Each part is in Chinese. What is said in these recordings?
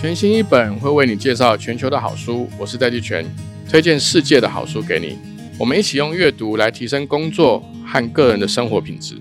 全新一本会为你介绍全球的好书，我是戴季全，推荐世界的好书给你。我们一起用阅读来提升工作和个人的生活品质。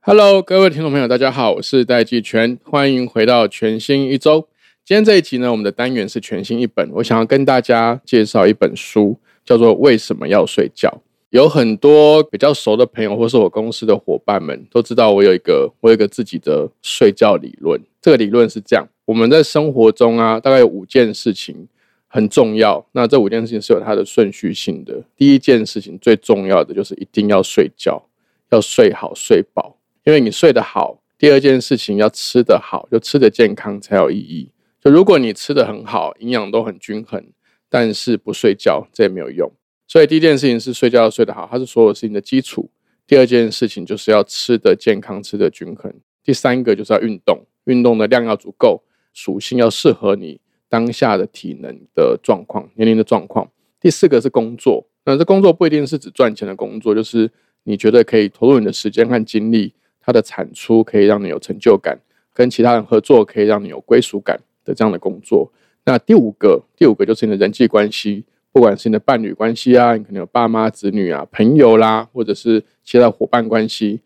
Hello，各位听众朋友，大家好，我是戴季全，欢迎回到全新一周。今天这一集呢，我们的单元是全新一本，我想要跟大家介绍一本书，叫做《为什么要睡觉》。有很多比较熟的朋友，或是我公司的伙伴们都知道，我有一个我有一个自己的睡觉理论。这个理论是这样：我们在生活中啊，大概有五件事情很重要。那这五件事情是有它的顺序性的。第一件事情最重要的就是一定要睡觉，要睡好睡饱，因为你睡得好。第二件事情要吃得好，就吃得健康才有意义。就如果你吃得很好，营养都很均衡，但是不睡觉，这也没有用。所以第一件事情是睡觉要睡得好，它是所有事情的基础。第二件事情就是要吃的健康，吃的均衡。第三个就是要运动，运动的量要足够，属性要适合你当下的体能的状况、年龄的状况。第四个是工作，那这工作不一定是指赚钱的工作，就是你觉得可以投入你的时间和精力，它的产出可以让你有成就感，跟其他人合作可以让你有归属感的这样的工作。那第五个，第五个就是你的人际关系。不管是你的伴侣关系啊，你可能有爸妈、子女啊、朋友啦，或者是其他伙伴关系，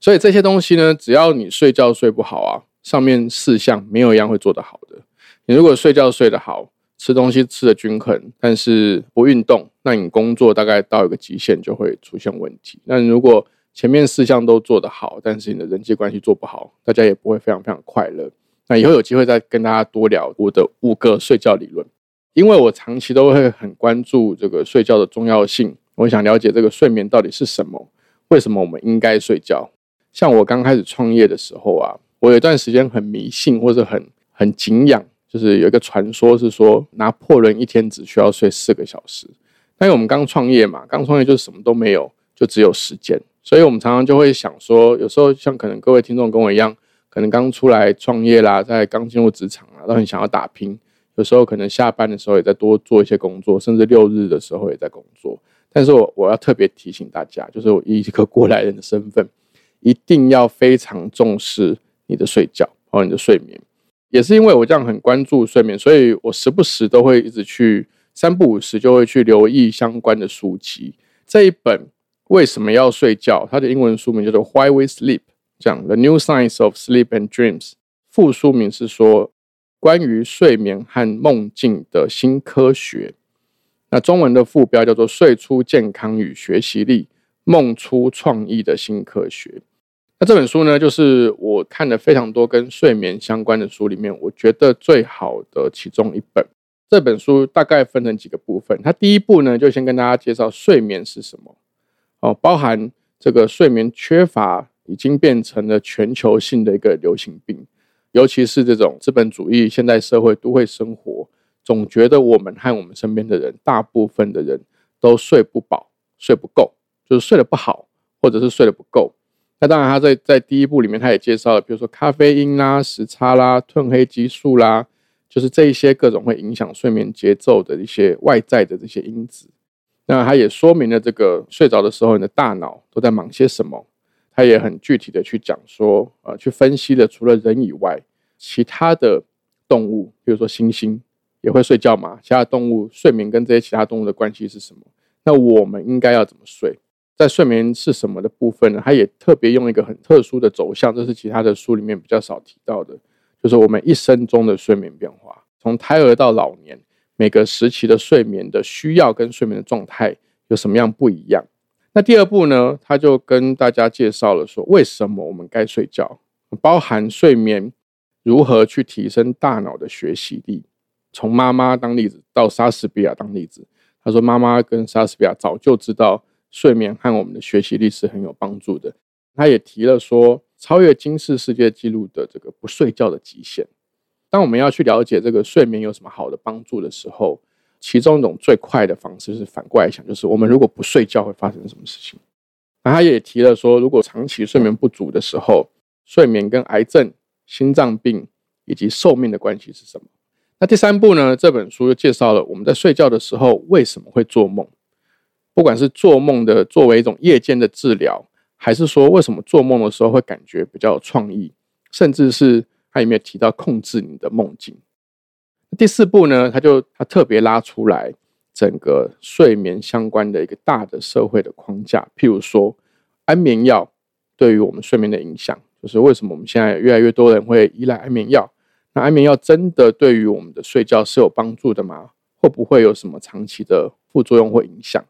所以这些东西呢，只要你睡觉睡不好啊，上面四项没有一样会做得好的。你如果睡觉睡得好，吃东西吃的均衡，但是不运动，那你工作大概到一个极限就会出现问题。那如果前面四项都做得好，但是你的人际关系做不好，大家也不会非常非常快乐。那以后有机会再跟大家多聊我的五个睡觉理论。因为我长期都会很关注这个睡觉的重要性，我想了解这个睡眠到底是什么，为什么我们应该睡觉。像我刚开始创业的时候啊，我有一段时间很迷信或者很很敬仰，就是有一个传说是说拿破仑一天只需要睡四个小时。但是我们刚创业嘛，刚创业就是什么都没有，就只有时间，所以我们常常就会想说，有时候像可能各位听众跟我一样，可能刚出来创业啦，在刚进入职场啊，都很想要打拼。有时候可能下班的时候也在多做一些工作，甚至六日的时候也在工作。但是我我要特别提醒大家，就是我以一个过来人的身份，一定要非常重视你的睡觉和你的睡眠。也是因为我这样很关注睡眠，所以我时不时都会一直去三不五时就会去留意相关的书籍。这一本为什么要睡觉？它的英文书名叫做《Why We Sleep》，讲 The New Science of Sleep and Dreams。副书名是说。关于睡眠和梦境的新科学，那中文的副标叫做“睡出健康与学习力，梦出创意的新科学”。那这本书呢，就是我看了非常多跟睡眠相关的书里面，我觉得最好的其中一本。这本书大概分成几个部分，它第一步呢，就先跟大家介绍睡眠是什么哦，包含这个睡眠缺乏已经变成了全球性的一个流行病。尤其是这种资本主义现代社会都会生活，总觉得我们和我们身边的人，大部分的人都睡不饱、睡不够，就是睡得不好，或者是睡得不够。那当然，他在在第一步里面，他也介绍了，比如说咖啡因啦、时差啦、褪黑激素啦，就是这一些各种会影响睡眠节奏的一些外在的这些因子。那他也说明了这个睡着的时候，你的大脑都在忙些什么。他也很具体的去讲说，呃，去分析了除了人以外，其他的动物，比如说猩猩也会睡觉嘛？其他动物睡眠跟这些其他动物的关系是什么？那我们应该要怎么睡？在睡眠是什么的部分呢？他也特别用一个很特殊的走向，这是其他的书里面比较少提到的，就是我们一生中的睡眠变化，从胎儿到老年，每个时期的睡眠的需要跟睡眠的状态有什么样不一样？那第二步呢，他就跟大家介绍了说，为什么我们该睡觉，包含睡眠如何去提升大脑的学习力。从妈妈当例子到莎士比亚当例子，他说妈妈跟莎士比亚早就知道睡眠和我们的学习力是很有帮助的。他也提了说，超越金氏世界纪录的这个不睡觉的极限。当我们要去了解这个睡眠有什么好的帮助的时候，其中一种最快的方式是反过来想，就是我们如果不睡觉会发生什么事情。那他也提了说，如果长期睡眠不足的时候，睡眠跟癌症、心脏病以及寿命的关系是什么？那第三步呢？这本书又介绍了我们在睡觉的时候为什么会做梦，不管是做梦的作为一种夜间的治疗，还是说为什么做梦的时候会感觉比较有创意，甚至是他有没有提到控制你的梦境。第四步呢，他就他特别拉出来整个睡眠相关的一个大的社会的框架，譬如说安眠药对于我们睡眠的影响，就是为什么我们现在越来越多人会依赖安眠药？那安眠药真的对于我们的睡觉是有帮助的吗？会不会有什么长期的副作用或影响？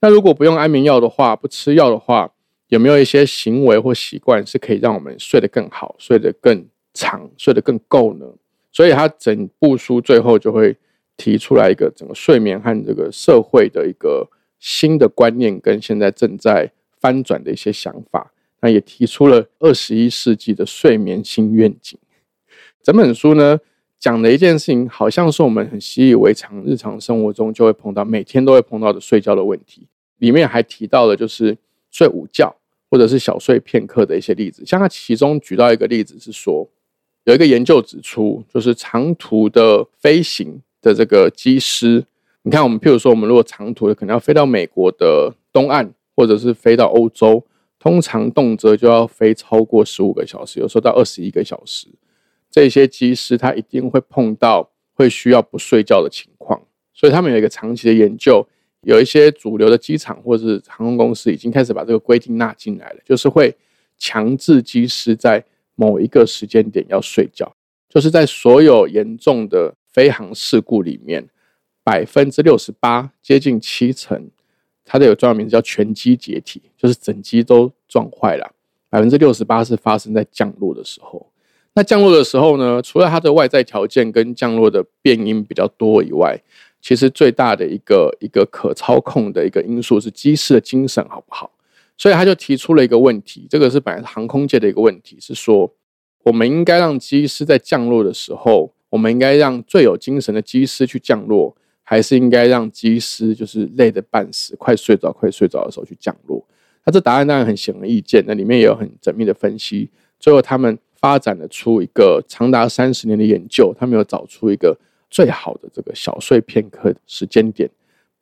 那如果不用安眠药的话，不吃药的话，有没有一些行为或习惯是可以让我们睡得更好、睡得更长、睡得更够呢？所以他整部书最后就会提出来一个整个睡眠和这个社会的一个新的观念，跟现在正在翻转的一些想法。那也提出了二十一世纪的睡眠新愿景。整本书呢讲的一件事情，好像是我们很习以为常，日常生活中就会碰到，每天都会碰到的睡觉的问题。里面还提到了就是睡午觉或者是小睡片刻的一些例子。像他其中举到一个例子是说。有一个研究指出，就是长途的飞行的这个机师，你看，我们譬如说，我们如果长途的可能要飞到美国的东岸，或者是飞到欧洲，通常动辄就要飞超过十五个小时，有时候到二十一个小时。这些机师他一定会碰到会需要不睡觉的情况，所以他们有一个长期的研究，有一些主流的机场或者是航空公司已经开始把这个规定纳进来了，就是会强制机师在。某一个时间点要睡觉，就是在所有严重的飞行事故里面，百分之六十八，接近七成，它的有专有名字叫全机解体，就是整机都撞坏了。百分之六十八是发生在降落的时候。那降落的时候呢，除了它的外在条件跟降落的变因比较多以外，其实最大的一个一个可操控的一个因素是机师的精神好不好？所以他就提出了一个问题，这个是本来航空界的一个问题，是说我们应该让机师在降落的时候，我们应该让最有精神的机师去降落，还是应该让机师就是累得半死、快睡着、快睡着的时候去降落？那这答案当然很显而易见，那里面也有很缜密的分析。最后他们发展了出一个长达三十年的研究，他们有找出一个最好的这个小睡片刻时间点，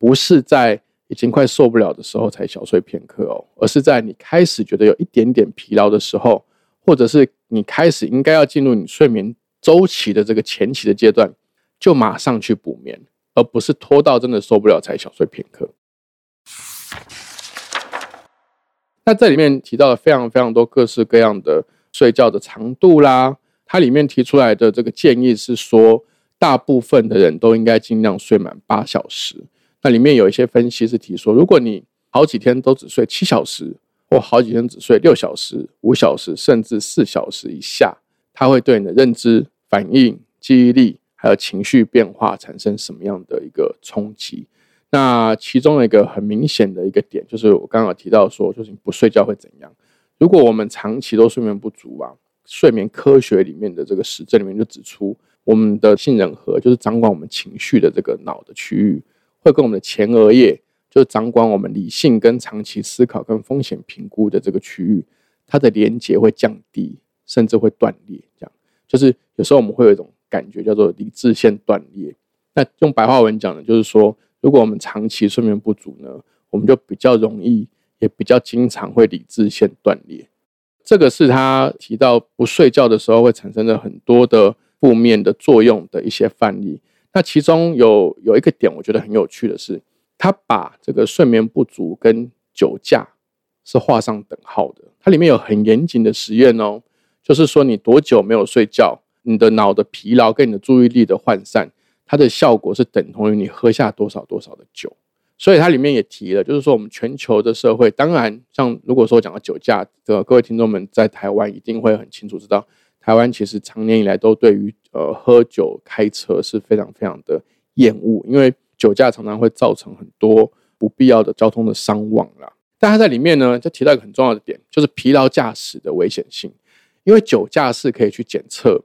不是在。已经快受不了的时候才小睡片刻哦，而是在你开始觉得有一点点疲劳的时候，或者是你开始应该要进入你睡眠周期的这个前期的阶段，就马上去补眠，而不是拖到真的受不了才小睡片刻。那这里面提到了非常非常多各式各样的睡觉的长度啦，它里面提出来的这个建议是说，大部分的人都应该尽量睡满八小时。那里面有一些分析是提说，如果你好几天都只睡七小时，或好几天只睡六小时、五小时，甚至四小时以下，它会对你的认知、反应、记忆力还有情绪变化产生什么样的一个冲击？那其中的一个很明显的一个点，就是我刚刚提到说，就是你不睡觉会怎样？如果我们长期都睡眠不足啊，睡眠科学里面的这个实证里面就指出，我们的杏仁核就是掌管我们情绪的这个脑的区域。会跟我们的前额叶，就是掌管我们理性跟长期思考跟风险评估的这个区域，它的连接会降低，甚至会断裂。这样就是有时候我们会有一种感觉叫做理智线断裂。那用白话文讲呢，就是说，如果我们长期睡眠不足呢，我们就比较容易，也比较经常会理智线断裂。这个是他提到不睡觉的时候会产生的很多的负面的作用的一些范例。那其中有有一个点，我觉得很有趣的是，他把这个睡眠不足跟酒驾是画上等号的。它里面有很严谨的实验哦，就是说你多久没有睡觉，你的脑的疲劳跟你的注意力的涣散，它的效果是等同于你喝下多少多少的酒。所以它里面也提了，就是说我们全球的社会，当然像如果说讲到酒驾的各位听众们在台湾一定会很清楚知道。台湾其实长年以来都对于呃喝酒开车是非常非常的厌恶，因为酒驾常常会造成很多不必要的交通的伤亡啦。但他在里面呢，就提到一个很重要的点，就是疲劳驾驶的危险性。因为酒驾是可以去检测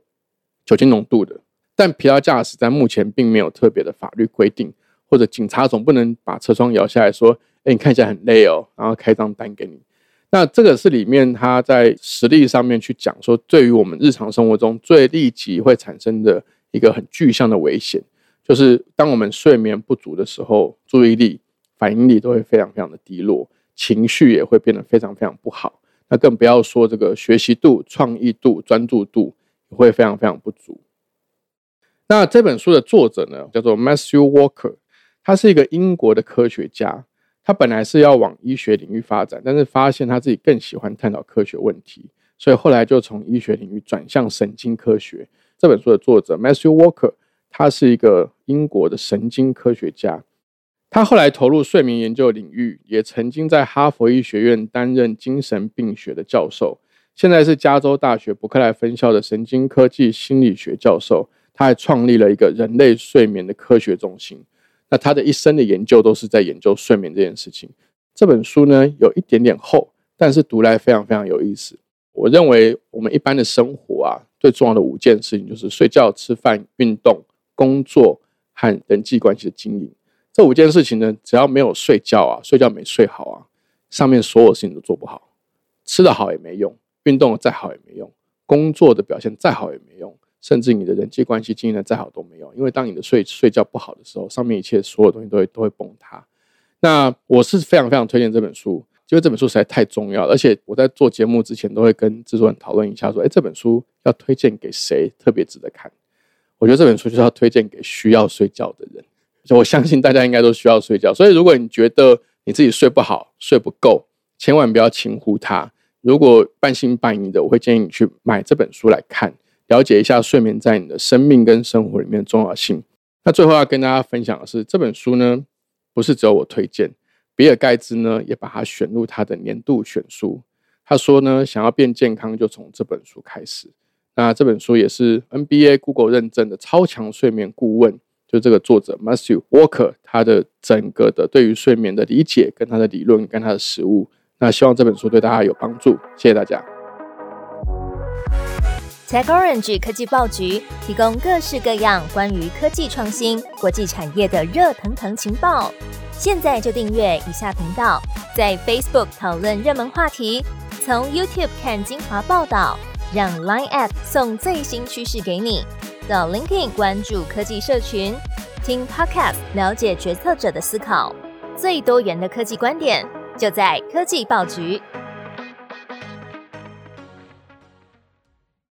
酒精浓度的，但疲劳驾驶在目前并没有特别的法律规定，或者警察总不能把车窗摇下来说：“哎，你看起来很累哦，然后开张单给你。”那这个是里面他在实例上面去讲说，对于我们日常生活中最立即会产生的一个很具象的危险，就是当我们睡眠不足的时候，注意力、反应力都会非常非常的低落，情绪也会变得非常非常不好。那更不要说这个学习度、创意度、专注度会非常非常不足。那这本书的作者呢，叫做 Matthew Walker，他是一个英国的科学家。他本来是要往医学领域发展，但是发现他自己更喜欢探讨科学问题，所以后来就从医学领域转向神经科学。这本书的作者 Matthew Walker，他是一个英国的神经科学家。他后来投入睡眠研究领域，也曾经在哈佛医学院担任精神病学的教授，现在是加州大学伯克莱分校的神经科技心理学教授。他还创立了一个人类睡眠的科学中心。那他的一生的研究都是在研究睡眠这件事情。这本书呢有一点点厚，但是读来非常非常有意思。我认为我们一般的生活啊，最重要的五件事情就是睡觉、吃饭、运动、工作和人际关系的经营。这五件事情呢，只要没有睡觉啊，睡觉没睡好啊，上面所有事情都做不好。吃得好也没用，运动再好也没用，工作的表现再好也没用，甚至你的人际关系经营的再好都没用。因为当你的睡睡觉不好的时候，上面一切所有东西都会都会崩塌。那我是非常非常推荐这本书，因为这本书实在太重要。而且我在做节目之前都会跟制作人讨论一下，说：哎，这本书要推荐给谁特别值得看？我觉得这本书就是要推荐给需要睡觉的人。我相信大家应该都需要睡觉，所以如果你觉得你自己睡不好、睡不够，千万不要轻忽它。如果半信半疑的，我会建议你去买这本书来看，了解一下睡眠在你的生命跟生活里面的重要性。那最后要跟大家分享的是，这本书呢，不是只有我推荐，比尔盖茨呢也把它选入他的年度选书。他说呢，想要变健康，就从这本书开始。那这本书也是 NBA、Google 认证的超强睡眠顾问。就这个作者 Matthew Walker，他的整个的对于睡眠的理解，跟他的理论，跟他的实物，那希望这本书对大家有帮助。谢谢大家。Tech Orange 科技报局提供各式各样关于科技创新、国际产业的热腾腾情报。现在就订阅以下频道，在 Facebook 讨论热门话题，从 YouTube 看精华报道，让 Line App 送最新趋势给你。到 LinkedIn 关注科技社群，听 Podcast 了解决策者的思考，最多元的科技观点就在科技报局。